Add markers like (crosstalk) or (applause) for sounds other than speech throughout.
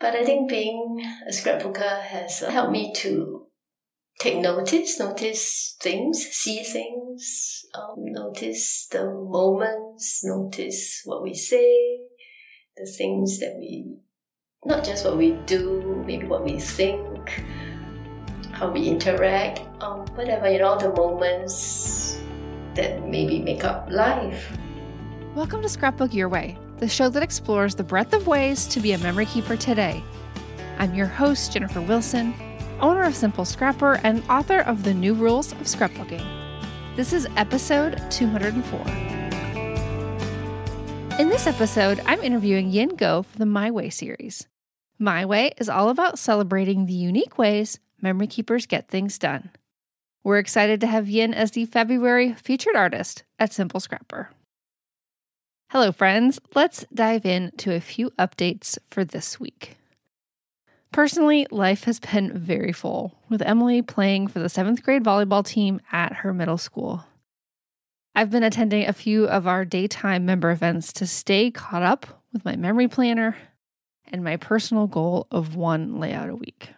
But I think being a scrapbooker has helped me to take notice, notice things, see things, um, notice the moments, notice what we say, the things that we, not just what we do, maybe what we think, how we interact, um, whatever, you know, the moments that maybe make up life. Welcome to Scrapbook Your Way, the show that explores the breadth of ways to be a memory keeper today. I'm your host, Jennifer Wilson, owner of Simple Scrapper and author of The New Rules of Scrapbooking. This is episode 204. In this episode, I'm interviewing Yin Go for the My Way series. My Way is all about celebrating the unique ways memory keepers get things done. We're excited to have Yin as the February featured artist at Simple Scrapper. Hello, friends. Let's dive into a few updates for this week. Personally, life has been very full, with Emily playing for the seventh grade volleyball team at her middle school. I've been attending a few of our daytime member events to stay caught up with my memory planner and my personal goal of one layout a week.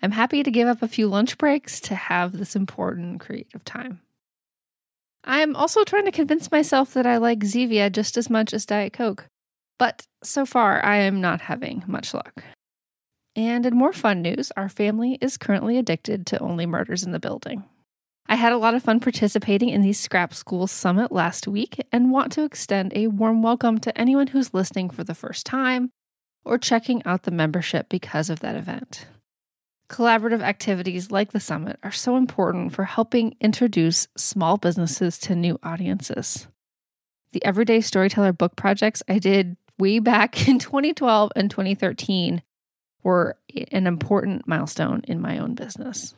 I'm happy to give up a few lunch breaks to have this important creative time. I'm also trying to convince myself that I like Zevia just as much as Diet Coke, but so far I am not having much luck. And in more fun news, our family is currently addicted to Only Murders in the Building. I had a lot of fun participating in the Scrap School Summit last week and want to extend a warm welcome to anyone who's listening for the first time or checking out the membership because of that event. Collaborative activities like the summit are so important for helping introduce small businesses to new audiences. The Everyday Storyteller book projects I did way back (laughs) in 2012 and 2013 were an important milestone in my own business.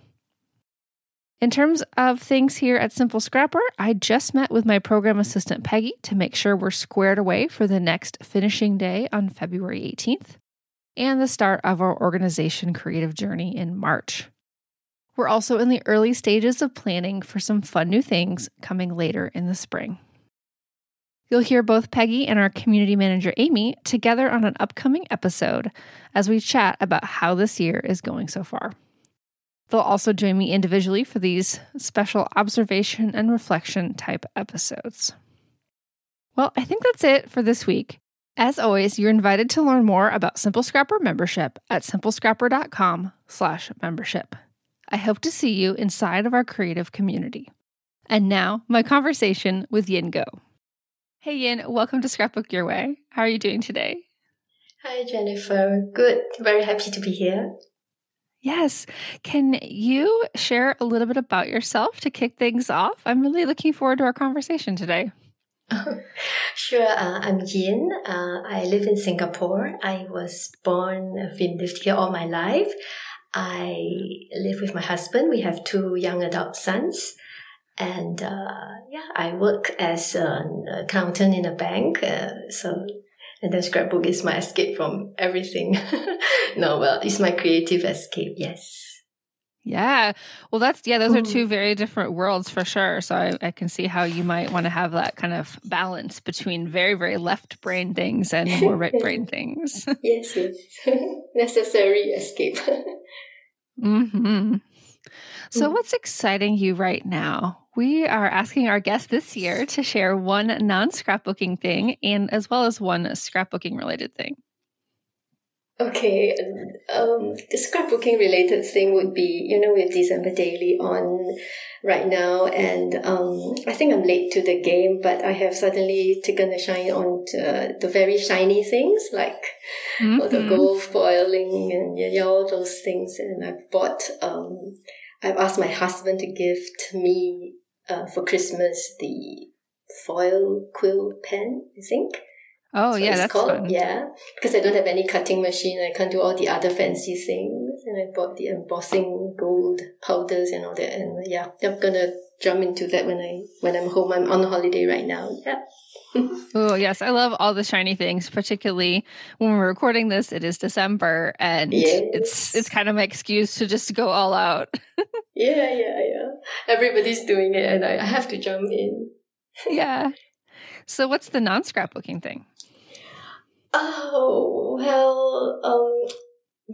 In terms of things here at Simple Scrapper, I just met with my program assistant Peggy to make sure we're squared away for the next finishing day on February 18th and the start of our organization creative journey in March. We're also in the early stages of planning for some fun new things coming later in the spring. You'll hear both Peggy and our community manager Amy together on an upcoming episode as we chat about how this year is going so far. They'll also join me individually for these special observation and reflection type episodes. Well, I think that's it for this week. As always, you're invited to learn more about Simple Scrapper membership at simplescrapper.com slash membership. I hope to see you inside of our creative community. And now, my conversation with Yin Go. Hey Yin, welcome to Scrapbook Your Way. How are you doing today? Hi Jennifer. Good. Very happy to be here. Yes. Can you share a little bit about yourself to kick things off? I'm really looking forward to our conversation today. Sure. Uh, I'm Yin. Uh, I live in Singapore. I was born, I've been lived here all my life. I live with my husband. We have two young adult sons. And uh, yeah, I work as an accountant in a bank. Uh, so, and then scrapbook is my escape from everything. (laughs) no, well, it's my creative escape. Yes. Yeah. Well, that's, yeah, those are two very different worlds for sure. So I, I can see how you might want to have that kind of balance between very, very left brain things and (laughs) more right brain things. (laughs) yes, yes. (laughs) Necessary escape. mm-hmm. So, mm. what's exciting you right now? We are asking our guests this year to share one non scrapbooking thing and as well as one scrapbooking related thing. Okay, um, the scrapbooking related thing would be, you know, with December Daily on right now, and um, I think I'm late to the game, but I have suddenly taken a shine on to, the very shiny things like mm-hmm. all the gold foiling and yeah, yeah, all those things, and I've bought, um, I've asked my husband to gift me uh, for Christmas the foil quill pen, I think. Oh so yeah, that's called, fun. Yeah, because I don't have any cutting machine, I can't do all the other fancy things, and I bought the embossing gold powders and all that. And yeah, I'm gonna jump into that when I when I'm home. I'm on holiday right now. Yeah. (laughs) oh yes, I love all the shiny things, particularly when we're recording this. It is December, and yes. it's it's kind of my excuse to just go all out. (laughs) yeah, yeah, yeah. Everybody's doing it, and I, I have to jump in. (laughs) yeah. So, what's the non scrapbooking thing? Oh, well, um,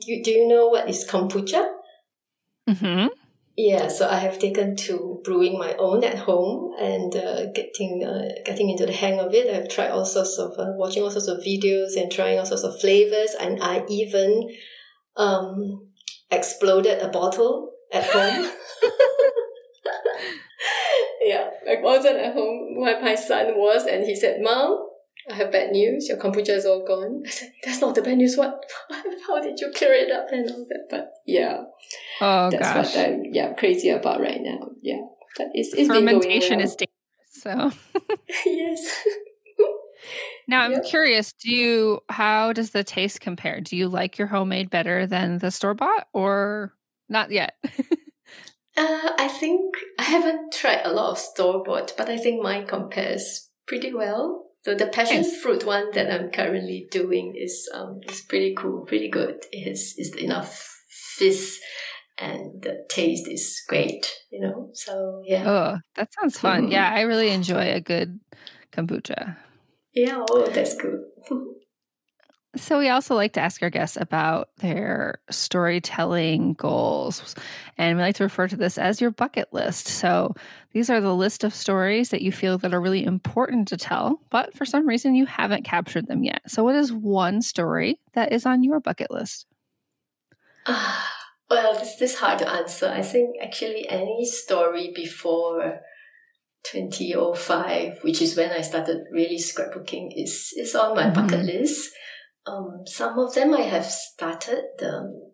you, do you know what is kombucha? Mm-hmm. Yeah, so I have taken to brewing my own at home and uh, getting uh, getting into the hang of it. I've tried all sorts of uh, watching all sorts of videos and trying all sorts of flavors, and I even um, exploded a bottle at home. (laughs) (laughs) yeah, I wasn't at home where my son was, and he said, "Mom, I have bad news. Your kombucha is all gone. I said, that's not the bad news. What? (laughs) How did you clear it up and all that? But yeah, oh that's gosh. what I'm yeah crazy about right now. Yeah, but it's, it's fermentation well. is dangerous. So (laughs) (laughs) yes. now I'm curious. Do you? How does the taste compare? Do you like your homemade better than the store bought, or not yet? uh, I think I haven't tried a lot of store bought, but I think mine compares pretty well so the passion yes. fruit one that I'm currently doing is um is pretty cool, pretty good. It has is enough fizz and the taste is great, you know. So yeah. Oh, that sounds fun. Mm-hmm. Yeah, I really enjoy a good kombucha. Yeah, oh that's good. (laughs) So, we also like to ask our guests about their storytelling goals. And we like to refer to this as your bucket list. So, these are the list of stories that you feel that are really important to tell, but for some reason you haven't captured them yet. So, what is one story that is on your bucket list? Uh, (sighs) well, this, this is hard to answer. I think actually any story before 2005, which is when I started really scrapbooking, is, is on my mm-hmm. bucket list um, some of them I have started. Um,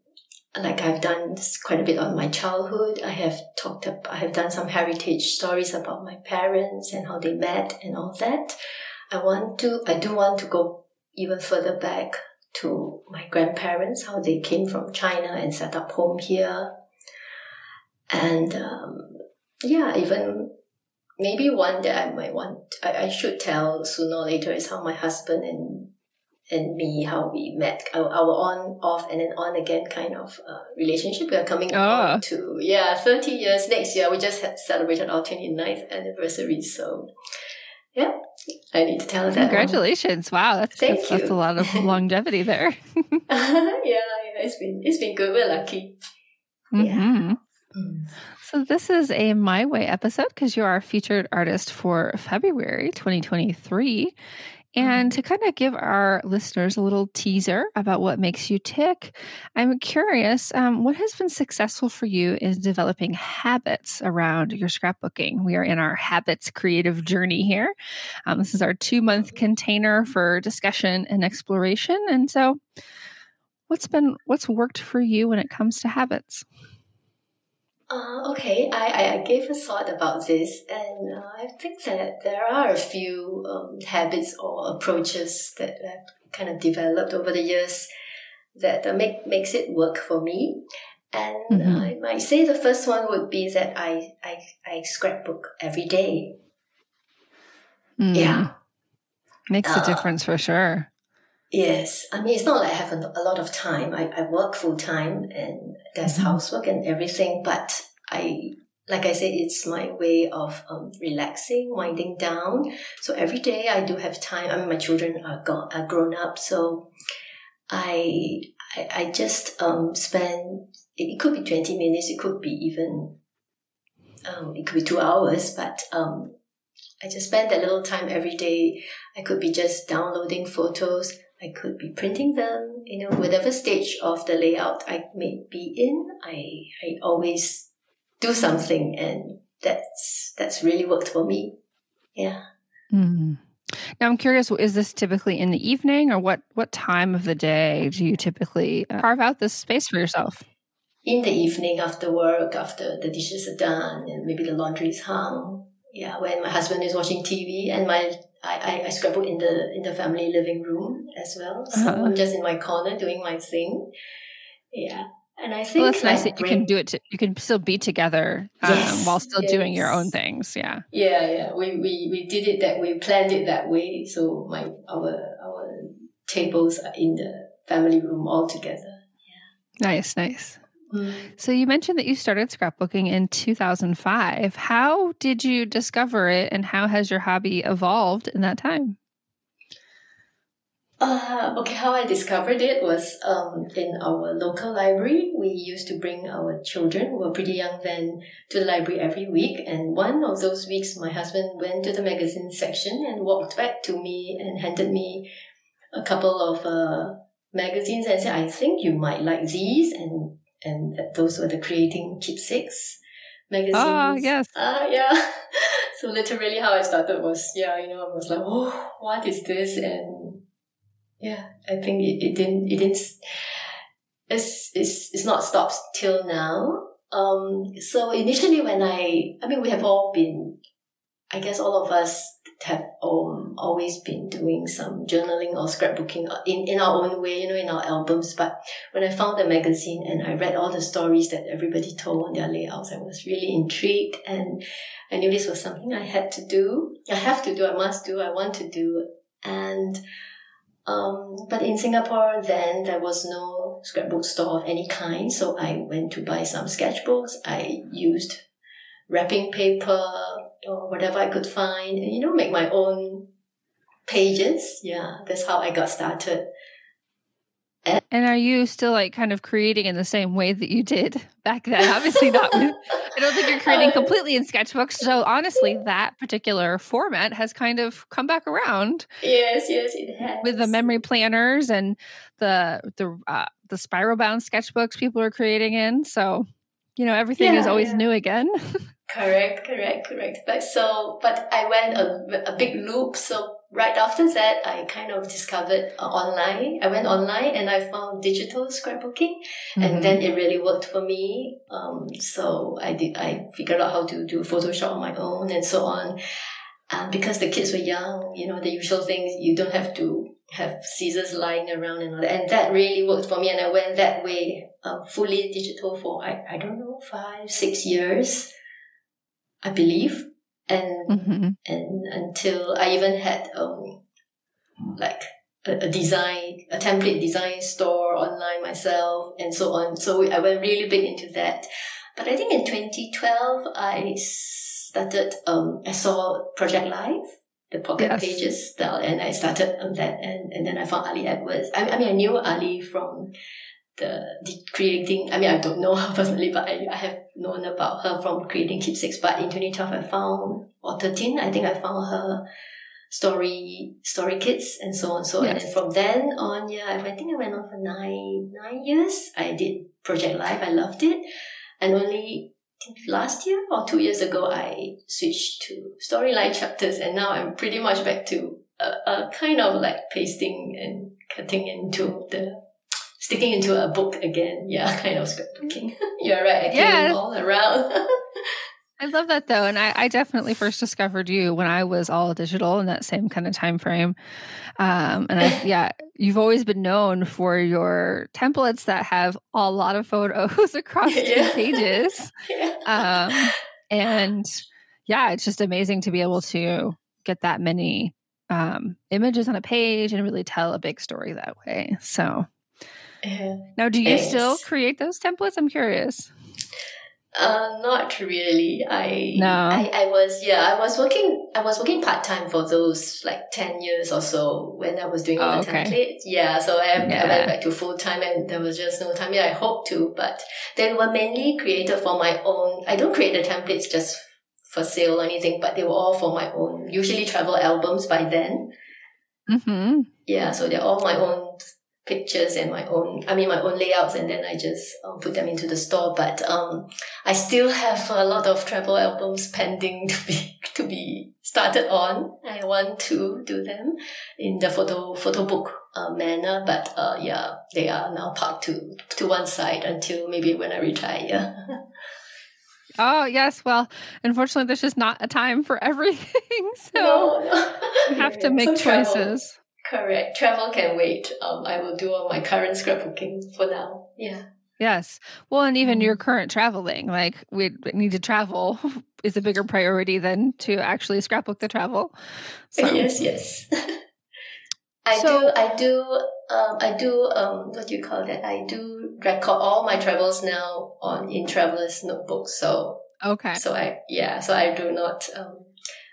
like I've done quite a bit on my childhood. I have talked up, I have done some heritage stories about my parents and how they met and all that. I want to, I do want to go even further back to my grandparents, how they came from China and set up home here. And um, yeah, even maybe one that I might want, I, I should tell sooner or later is how my husband and and me how we met our, our on off and then on again kind of uh, relationship we are coming oh. to yeah 30 years next year we just had celebrated our 29th anniversary so yeah i need to tell that congratulations one. wow that's, Thank that's, you. that's a lot of (laughs) longevity there (laughs) (laughs) yeah, yeah it's been it's been good we're lucky mm-hmm. yeah mm. So, this is a My Way episode because you're our featured artist for February 2023. And mm-hmm. to kind of give our listeners a little teaser about what makes you tick, I'm curious um, what has been successful for you in developing habits around your scrapbooking? We are in our habits creative journey here. Um, this is our two month container for discussion and exploration. And so, what's been what's worked for you when it comes to habits? Uh, okay, I, I gave a thought about this, and uh, I think that there are a few um, habits or approaches that I've kind of developed over the years that uh, make makes it work for me. And mm-hmm. I might say the first one would be that I I, I scrapbook every day. Mm. Yeah, makes a uh, difference for sure. Yes, I mean it's not like I have a, a lot of time. I, I work full time and there's mm-hmm. housework and everything, but I like I said, it's my way of um, relaxing, winding down. So every day I do have time. I mean, my children are, go- are grown up, so I I, I just um, spend. It, it, could be twenty minutes. It could be even. Um, it could be two hours, but um, I just spend that little time every day. I could be just downloading photos I could be printing them, you know, whatever stage of the layout I may be in, I, I always do something and that's, that's really worked for me. Yeah. Mm. Now I'm curious, is this typically in the evening or what, what time of the day do you typically uh, carve out this space for yourself? In the evening after work, after the dishes are done and maybe the laundry is hung. Yeah, when my husband is watching TV and my I, I, I in the in the family living room as well. So uh-huh. I'm just in my corner doing my thing. Yeah. And I think well, it's nice that you can do it. To, you can still be together um, yes, while still yes. doing your own things. Yeah. Yeah, yeah. We, we we did it that we planned it that way. So my our our tables are in the family room all together. Yeah. Nice, nice. Mm. So you mentioned that you started scrapbooking in 2005. How did you discover it and how has your hobby evolved in that time? Uh, okay, how I discovered it was um, in our local library. We used to bring our children who were pretty young then to the library every week. And one of those weeks, my husband went to the magazine section and walked back to me and handed me a couple of uh, magazines and said, I think you might like these. And and those were the creating keepsakes magazines. Ah, yes. Ah, yeah. (laughs) so literally how I started was, yeah, you know, I was like, oh, what is this? And yeah, I think it, it didn't, it didn't, it's, it's, it's not stopped till now. Um, so initially when I, I mean, we have all been, I guess all of us have um, always been doing some journaling or scrapbooking in, in our own way, you know, in our albums. But when I found the magazine and I read all the stories that everybody told on their layouts, I was really intrigued and I knew this was something I had to do. I have to do, I must do, I want to do. And, um, but in Singapore then there was no scrapbook store of any kind. So I went to buy some sketchbooks. I used wrapping paper, or whatever I could find, and, you know, make my own pages. Yeah, that's how I got started. And, and are you still like kind of creating in the same way that you did back then? Obviously not. With, I don't think you're creating (laughs) uh, completely in sketchbooks. So honestly, that particular format has kind of come back around. Yes, yes, it has. With the memory planners and the the uh, the spiral bound sketchbooks people are creating in. So you know everything yeah, is always yeah. new again. (laughs) Correct, correct, correct. But so, but I went a, a big loop. So right after that, I kind of discovered uh, online. I went online and I found digital scrapbooking, mm-hmm. and then it really worked for me. Um, so I did. I figured out how to do Photoshop on my own and so on. Um, because the kids were young, you know, the usual things you don't have to have scissors lying around and all that. And that really worked for me. And I went that way, uh, fully digital for, I, I don't know, five, six years. I believe, and mm-hmm. and until I even had um like a, a, design a template design store online myself and so on. So I went really big into that. But I think in 2012 I started um I saw Project Life the pocket yes. pages style and I started on that and, and then I found Ali Edwards. I, I mean I knew Ali from the, the creating I mean I don't know her personally but I, I have known about her from creating keepsakes but in 2012 I found or 13 I think I found her story story kits and so on. So yes. and then from then on yeah I think I went on for nine nine years. I did Project Life I loved it. And only last year or two years ago I switched to storyline chapters and now I'm pretty much back to a, a kind of like pasting and cutting into the sticking into a book again. (laughs) Yeah, kind of scrapbooking. (laughs) You're right. I came yeah. all around. (laughs) I love that though, and I, I, definitely first discovered you when I was all digital in that same kind of time frame. Um, and I, yeah, you've always been known for your templates that have a lot of photos across yeah. two pages. yeah. Um, and yeah, it's just amazing to be able to get that many um, images on a page and really tell a big story that way. So (laughs) now, do you still create those templates? I'm curious. Uh, not really. I no. I, I was yeah. I was working. I was working part time for those like ten years or so when I was doing all oh, the okay. templates. Yeah. So I, yeah. I went back to full time, and there was just no time. Yeah, I hope to, but they were mainly created for my own. I don't create the templates just for sale or anything, but they were all for my own. Usually travel albums by then. Mm-hmm. yeah, so they're all my own pictures and my own, I mean, my own layouts, and then I just um, put them into the store. But um, I still have a lot of travel albums pending (laughs) to be to be started on. I want to do them in the photo photo book uh, manner, but uh, yeah, they are now parked to to one side until maybe when I retire. (laughs) Oh yes, well, unfortunately, there's just not a time for everything, (laughs) so no, have to make So choices. Correct. Travel can wait. Um, I will do all my current scrapbooking for now. Yeah. Yes. Well, and even Mhm. your current traveling, like we need to travel (laughs) is a bigger priority than to actually scrapbook the travel. (laughs) So, Yes, yes. (laughs) I So- do, I do, um, I do, um, what do you call that? I do record all my travels now on in Traveler's Notebook. So, okay. so I, yeah, so I do not, um,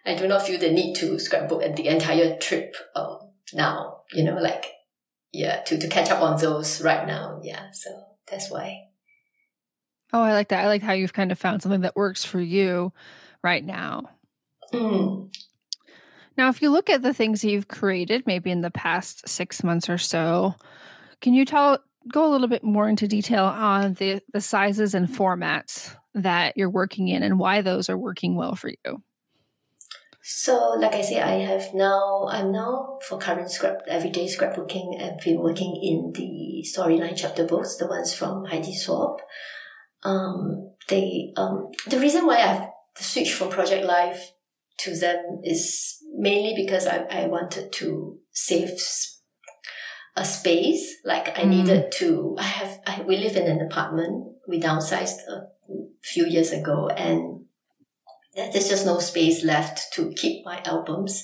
I do not feel the need to scrapbook at the entire trip, um, now, you know, like, yeah, to, to catch up on those right now. Yeah. So that's why. Oh, I like that. I like how you've kind of found something that works for you right now. Mm. Now, if you look at the things you've created, maybe in the past six months or so, can you tell go a little bit more into detail on the the sizes and formats that you're working in and why those are working well for you? So, like I say, I have now, I'm now for current scrap, everyday scrapbooking, I've been working in the storyline chapter books, the ones from Heidi Swapp. Um, they, um, the reason why I've switched from Project Life to them is mainly because I, I wanted to save a space. Like I Mm. needed to, I have, I, we live in an apartment. We downsized a few years ago and there's just no space left to keep my albums.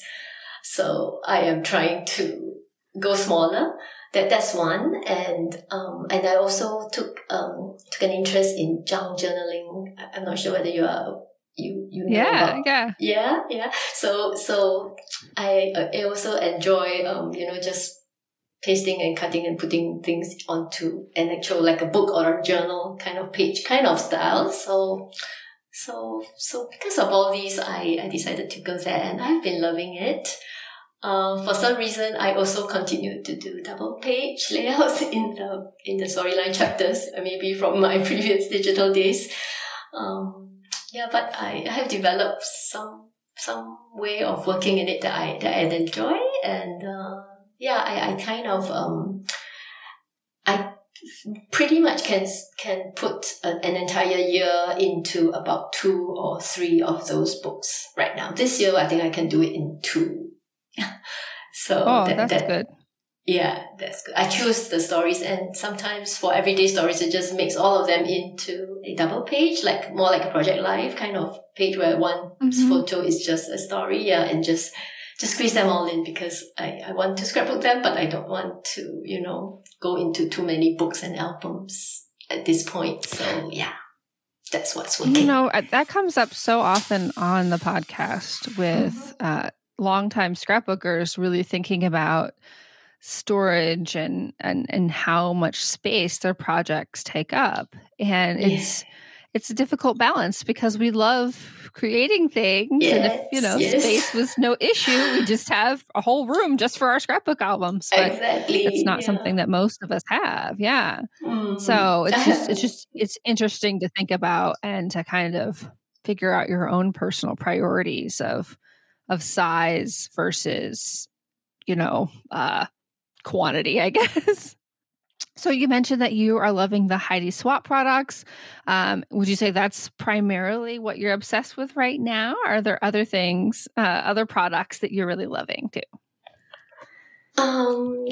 So I am trying to go smaller. That that's one. And um and I also took um took an interest in junk journaling. I'm not sure whether you are you you know Yeah, about yeah. yeah yeah so so i i also enjoy um you know just pasting and cutting and putting things onto an actual like a book or a journal kind of page kind of style so so so because of all these i i decided to go there and i've been loving it um, for some reason, I also continued to do double page (laughs) layouts in the in the storyline chapters, uh, maybe from my (laughs) previous digital days. Um, yeah, but I I have developed some some way of working in it that I that I enjoy, and uh, yeah, I, I kind of um, pretty much can can put a, an entire year into about two or three of those books right now. This year, I think I can do it in two. (laughs) so Oh, that, that's that, good. yeah, that's good. I choose the stories, and sometimes for everyday stories, it just makes all of them into a double page, like more like a Project Life kind of page where one Mhm. photo is just a story, yeah, and just just squeeze them all in because I, I want to scrapbook them, but I don't want to, you know, go into too many books and albums at this point. So yeah, that's what's working. You know, uh, that comes up so often on the podcast with uh, longtime scrapbookers really thinking about storage and, and and how much space their projects take up. And it's it's a difficult balance because we love creating things. and if you know yes. space was no issue, we just have a whole room just for our scrapbook albums. But exactly. it's not yeah. something that most of us have. Yeah. Mm. So it's just it's just it's interesting to think about and to kind of figure out your own personal priorities of of size versus you know uh quantity, I (laughs) guess. So you mentioned that you are loving the Heidi Swapp products. Um, would you say that's primarily what you're obsessed with right now? Are there other things, uh, other products that you're really loving too? Um,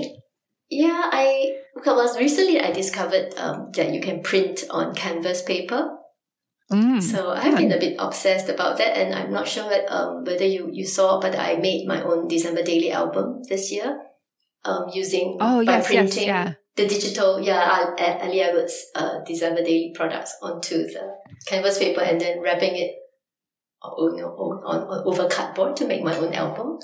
yeah, I because recently I discovered um, that you can print on canvas paper. Mm, So I've been a bit obsessed about that, and I'm not sure that, um, whether you, you saw, but I made my own December daily album this year, um, using Oh, by yes, yes, printing yeah. The digital, yeah, Ali Ali Edwards, uh, December daily products onto the canvas paper and then wrapping it, on, on, on over cardboard to make my own album.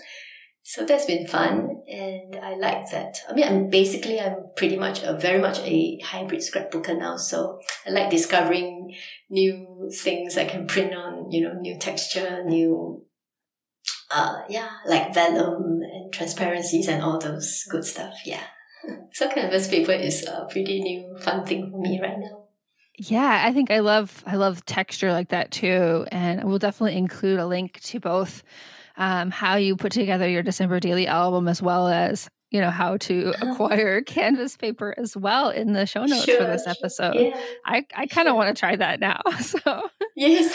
So that's been fun, and I like that. I mean, I'm basically I'm pretty much a very much a hybrid scrapbooker now. So I like discovering new things I can print on, you know, new texture, new uh, yeah, like vellum and transparencies and all those good stuff. Yeah. (laughs) So canvas paper is a pretty new fun thing for me right now. Yeah, I think I love I love texture like that too, and we'll definitely include a link to both um, how you put together your December daily album as well as you know how to (gasps) acquire (laughs) canvas paper as well in the show notes Sure, for this episode sure. Yeah. I I kind of want to try that now. (laughs) So Yes,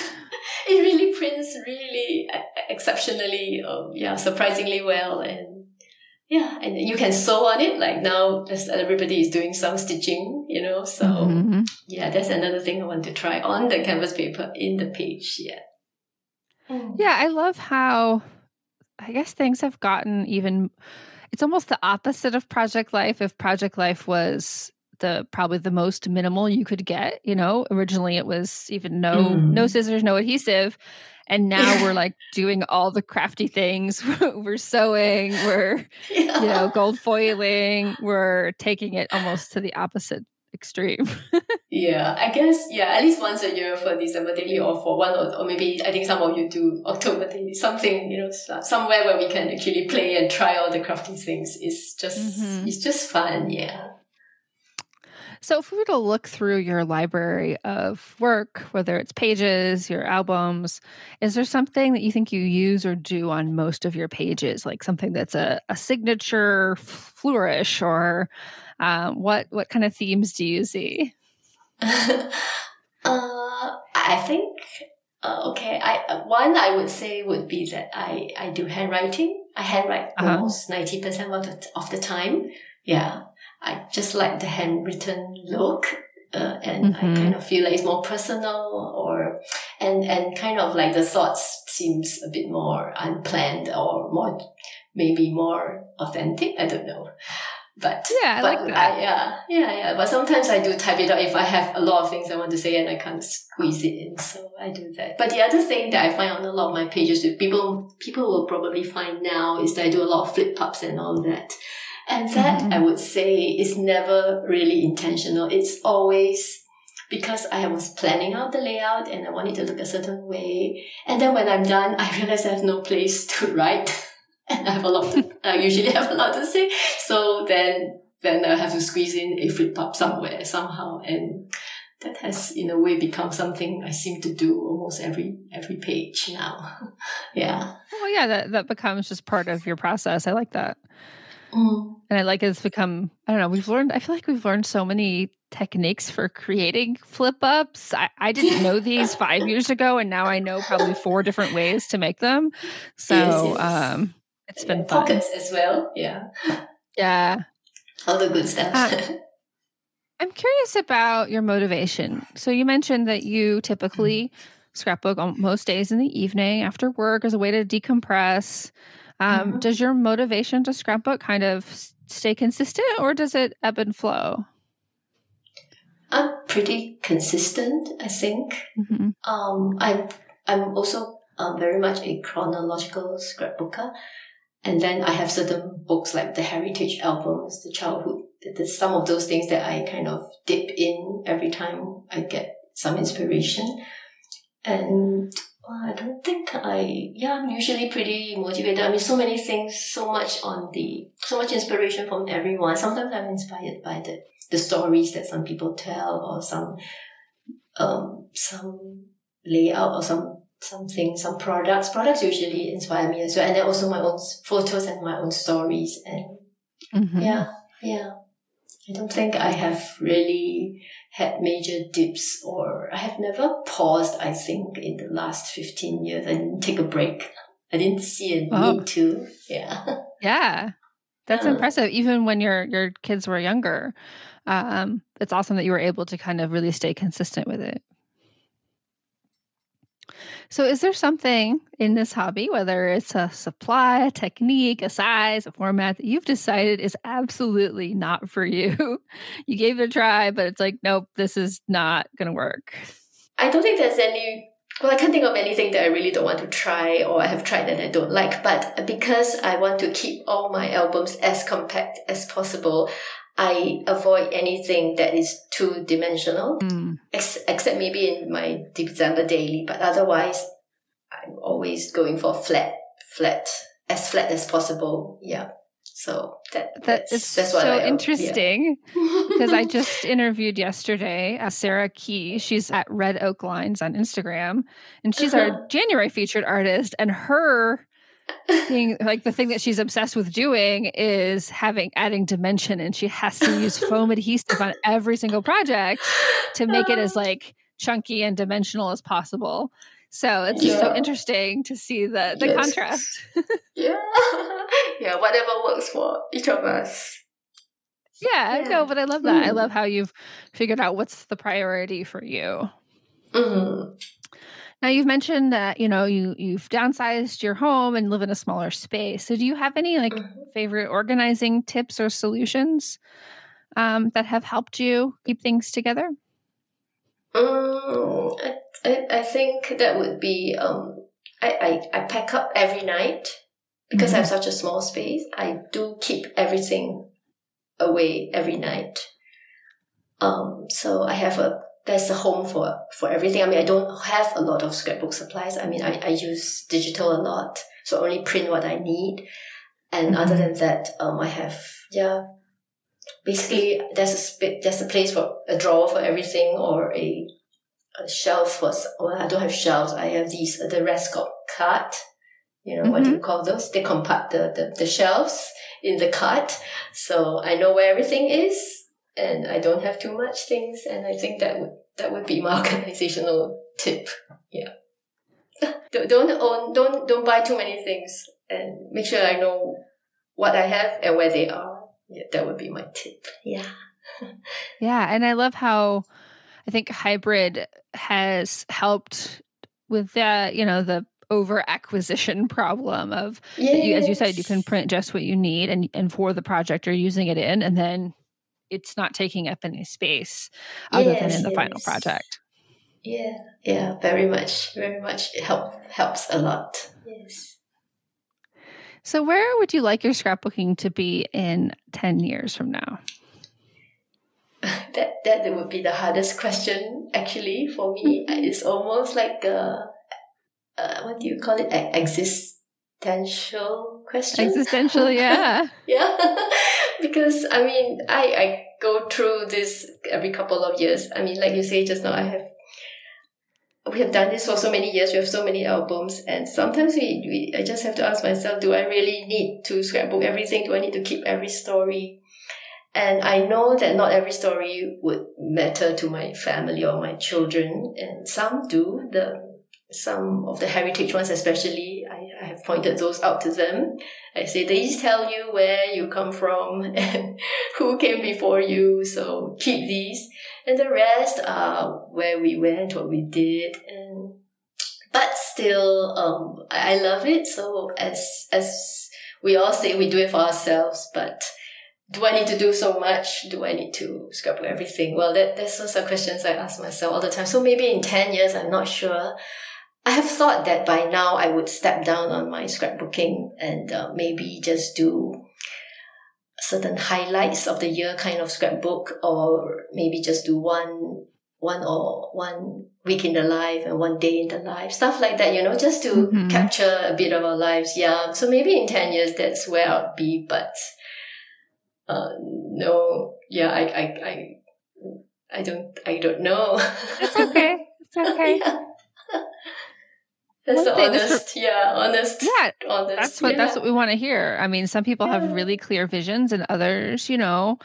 it really prints really exceptionally, um, yeah, surprisingly well, and yeah, and you can sew on it. Like now, as everybody is doing some stitching, you know. So Mhm. yeah, that's another thing I want to try on the canvas paper in the page. Yeah. Mm. yeah, I love how I guess things have gotten even. It's almost the opposite of Project Life. If Project Life was the probably the most minimal you could get, you know, originally it was even no Mm. no scissors, no adhesive, and now we're like doing all the crafty things. (laughs) we're sewing, we're Yeah. you know gold (laughs) foiling, we're taking it almost to the opposite extreme. (laughs) Yeah, I guess yeah, at least once a year for December daily, or for one or, or maybe I think some of you do October daily. Something you know, somewhere where we can actually play and try all the crafty things. It's just Mhm. it's just fun. Yeah. So, if we were to look through your library of work, whether it's pages, your albums, is there something that you think you use or do on most of your pages, like something that's a, a signature flourish, or um, what what kind of themes do you see? (laughs) uh, I think uh, okay. I uh, one I would say would be that I I do handwriting. I handwrite Uh-huh. almost ninety percent of the of the time. Yeah, I just like the handwritten look. Uh, and Mhm. I kind of feel like it's more personal or and and kind of like the thoughts seems a bit more unplanned or more maybe more authentic. I don't know. But Yeah, I but like that. yeah, yeah, yeah. But sometimes I do type it out if I have a lot of things I want to say and I can't squeeze it in. So I do that. But the other thing that I find on a lot of my pages, that people people will probably find now, is that I do a lot of flip ups and all that. And that Mhm. I would say is never really intentional. It's always because I was planning out the layout and I want it to look a certain way. And then when I'm done, I (laughs) realize I have no place to write. (laughs) And I have a lot to, I usually have a lot to say. So then, then I have to squeeze in a flip up somewhere, somehow. And that has, in a way, become something I seem to do almost every, every page now. (laughs) yeah. Well yeah, that that becomes just part of your process. I like that. Mm. And I like it's become, I don't know, we've learned, I feel like we've learned so many techniques for creating flip ups. I, I didn't (laughs) know these five years ago, and now I know probably four different ways to make them. So Yes, yes. um, it's been And fun. Pockets as well. Yeah. Yeah. All the good stuff. Uh, I'm curious about your motivation. So you mentioned that you typically scrapbook on most days in the evening after work as a way to decompress. Um, Mhm. Does your motivation to scrapbook kind of stay consistent or does it ebb and flow? I'm pretty consistent, I think. Mhm. Um, I'm I'm also um, very much a chronological scrapbooker, and then I have certain books like the heritage albums, the childhood. There's some of those things that I kind of dip in every time I get some inspiration, and I don't think I yeah I'm usually pretty motivated. I mean, so many things, so much on the so much inspiration from everyone. Sometimes I'm inspired by the the stories that some people tell or some um some layout or some something some products products usually inspire me as well and then also my own photos and my own stories and Mhm. yeah yeah i don't think i have really had major dips or i have never paused i think in the last 15 years i didn't take a break i didn't see a Wow. need to yeah (laughs) Yeah. That's Uh. impressive. Even when your your kids were younger, um, it's awesome that you were able to kind of really stay consistent with it. So, is there something in this hobby, whether it's a supply, a technique, a size, a format that you've decided is absolutely not for you? (laughs) You gave it a try, but it's like, nope, this is not going to work. I don't think there's any. Well, I can't think of anything that I really don't want to try or I have tried that I don't like. But because I want to keep all my albums as compact as possible, I avoid anything that is two dimensional, Mm. ex- except maybe in my December daily. But otherwise, I'm always going for flat, flat, as flat as possible. Yeah. So that That that's, is that's what so I, interesting (laughs) because I just interviewed yesterday uh, Sarah Key. She's at Red Oak Lines on Instagram, and she's Uh-huh. our January featured artist. And her thing, like the thing that she's obsessed with doing, is having adding dimension, and she has to use (laughs) foam adhesive on every single project to make it as like chunky and dimensional as possible. So it's just so interesting to see the the Yes. contrast. (laughs) yeah, (laughs) yeah. Whatever works for each of us. Yeah, Yeah. no, but I love that. I Mm. love how you've figured out what's the priority for you. hmm Now you've mentioned that you know you you've downsized your home and live in a smaller space. So do you have any like Mhm. favorite organizing tips or solutions um, that have helped you keep things together? Mm, I, I, I think that would be um I, I, I pack up every night because I have such a small space. I do keep everything away every night. Um so I have a there's a home for for everything. I mean I don't have a lot of scrapbook supplies. I mean I, I use digital a lot. So I only print what I need. And other mm-hmm. than that, um I have yeah basically there's a sp- there's a place for a drawer for everything or a, a shelf for well I don't have shelves I have these uh, the Raskog cart you know what do you mm-hmm. call those they compact the, the the shelves in the cart so I know where everything is and I don't have too much things and I think that would that would be my (laughs) organizational tip yeah (laughs) don't don't own don't don't buy too many things and make sure I know what I have and where they are yeah, that would be my tip. Yeah. (laughs) Yeah, and I love how I think hybrid has helped with that. You know the over acquisition problem of Yeah. you, as you said, you can print just what you need, and and for the project you're using it in, and then it's not taking up any space other than in the final project. Yeah. Yeah. Very much. Very much. It help helps a lot. Yes. So, where would you like your scrapbooking to be in ten years from now? (laughs) That that would be the hardest question actually for me. It's almost like a, uh, what do you call it? A- existential question. Existential, yeah. (laughs) Yeah, (laughs) because I mean, I I go through this every couple of years. I mean, like you say just now, I have we have done this for so many years. We have so many albums, and sometimes we, we I just have to ask myself, do I really need to scrapbook everything? Do I need to keep every story? And I know that not every story would matter to my family or my children, and some do. The some of the heritage ones, especially, I, I have pointed those out to them. I say these tell you where you come from (laughs) who came before you, so keep these. And the rest are where we went, what we did, and but still, um, I love it. So as as we all say, we do it for ourselves, but do I need to do so much? Do I need to scrap everything? Well, that that's also questions I ask myself all the time. So maybe in ten years, I'm not sure. I have thought that by now I would step down on my scrapbooking and uh, maybe just do certain highlights of the year kind of scrapbook, or maybe just do one one or one week in the life and one day in the life, stuff like that. You know, just to Mhm. capture a bit of our lives. Yeah. So maybe in ten years that's where I'll be, but uh, no, yeah, I, I, I, I don't, I don't know. It's okay. It's okay. (laughs) Yeah. That's the is honest, yeah, honest, Yeah, honest. that's what that's what we want to hear. I mean, some people have really clear visions, and others, you know,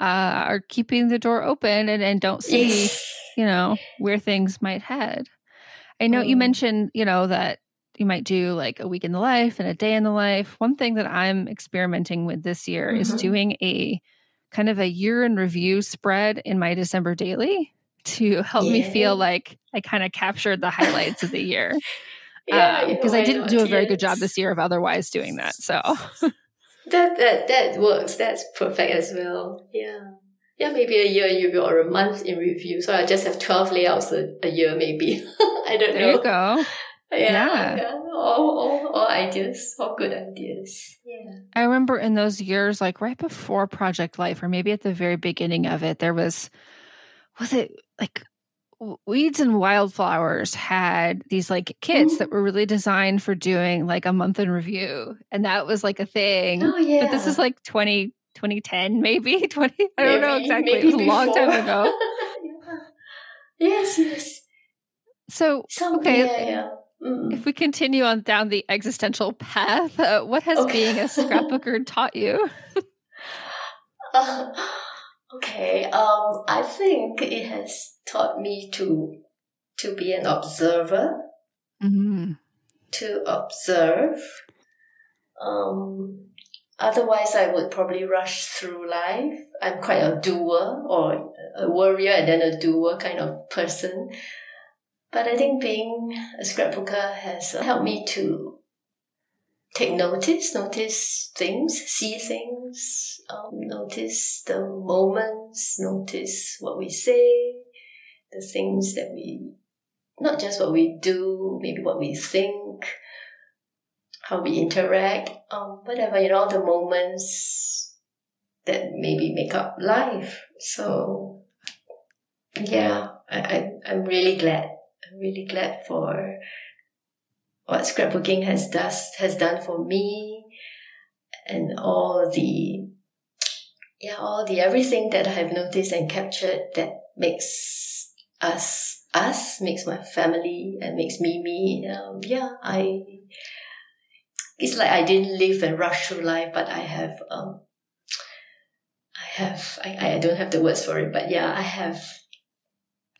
uh, are keeping the door open and, and don't see, you know, where things might head. I know you Mm. mentioned, you know, that you might do like a week in the life and a day in the life. One thing that I'm experimenting with this year is Mhm. doing a kind of a year in review spread in my December daily to help me feel like I kind of captured the highlights of the year Yeah, um, because yeah, I didn't not? do a very good job this year of otherwise doing that. So (laughs) That that that works. That's perfect as well. Yeah. Yeah, maybe a year in review or a month in review. So I just have twelve layouts a, a year, maybe. (laughs) I don't there know. you go. (laughs) Yeah, Yeah. yeah. All, all, all ideas, all good ideas. Yeah. I remember in those years, like right before Project Life, or maybe at the very beginning of it, there was, was it like Weeds and Wildflowers had these like kits that were really designed for doing like a month in review. And that was like a thing. Oh, yeah. But this is like 20, 2010, maybe (laughs) 20. I don't know exactly. It was a long time ago. (laughs) Yeah. Yes, yes. So, Some, Okay. Yeah, yeah. Mm. if we continue on down the existential path, uh, what has Okay. being a (laughs) scrapbooker taught you? Uh, okay. Um, I think it has taught me to to be an observer, Mm-hmm. to observe. Um, otherwise, I would probably rush through life. I'm quite a doer or a worrier and then a doer kind of person. But I think being a scrapbooker has helped me to take notice, notice things, see things, um, notice the moments, notice what we say, the things that we, not just what we do, maybe what we think, how we interact, um, whatever, you know, all the moments that maybe make up life. So, yeah, I, I, I'm really glad. I'm really glad for what scrapbooking has does has done for me and all the yeah all the everything that I have noticed and captured that makes us us makes my family and makes me me um, yeah I it's like I didn't live and rush through life but I have um I have I, I don't have the words for it but yeah I have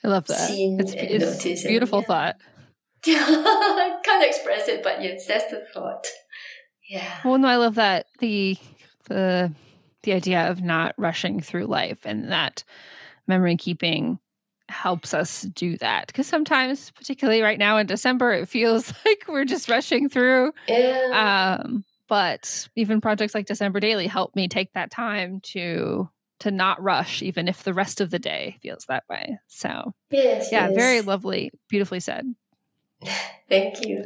I love that. Seen it's and it's noticed and- beautiful yeah. thought. I (laughs) can't express it, but yes, that's the thought. Yeah. Well, no, I love that the the the idea of not rushing through life and that memory keeping helps us do that because sometimes particularly right now in december it feels (laughs) like we're just rushing through Yeah. um but even projects like december daily help me take that time to to not rush even if the rest of the day feels that way so yes. yeah yes. very lovely beautifully said (laughs) Thank you.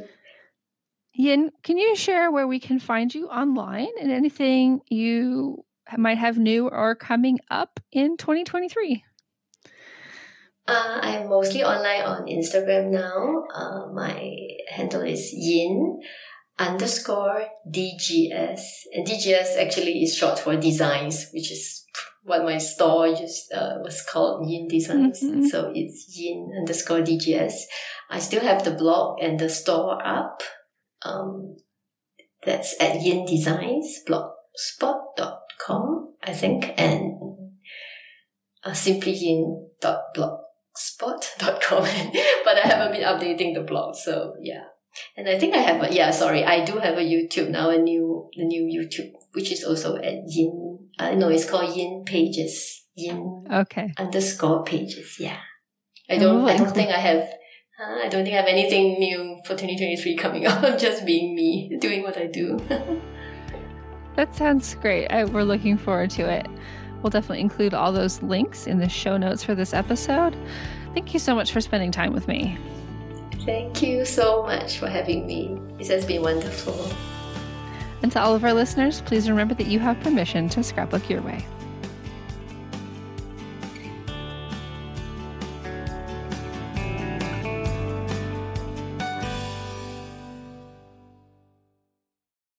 Yin, can you share where we can find you online and anything you might have new or coming up in 2023? Uh, I'm mostly online on Instagram now. Uh, my handle is yin underscore DGS. And DGS actually is short for designs, which is what my store just uh, was called Yin Designs. Mhm. So it's yin underscore DGS. I still have the blog and the store up. Um, that's at Yin Designs, blogspot.com, I think, and uh, simply yin dot blogspot.com. (laughs) but I haven't been updating the blog, so yeah. And I think I have a, yeah, sorry, I do have a YouTube now, a new, the new YouTube, which is also at yin, uh, no, it's called yin pages, yin Okay. underscore pages. Yeah. I don't, Oh, I don't cool. think I have, uh, I don't think I have anything new for 2023 coming (laughs) up. I'm just being me, doing what I do. (laughs) That sounds great. I, we're looking forward to it. We'll definitely include all those links in the show notes for this episode. Thank you so much for spending time with me. Thank you so much for having me. This has been wonderful. And to all of our listeners, please remember that you have permission to scrapbook your way.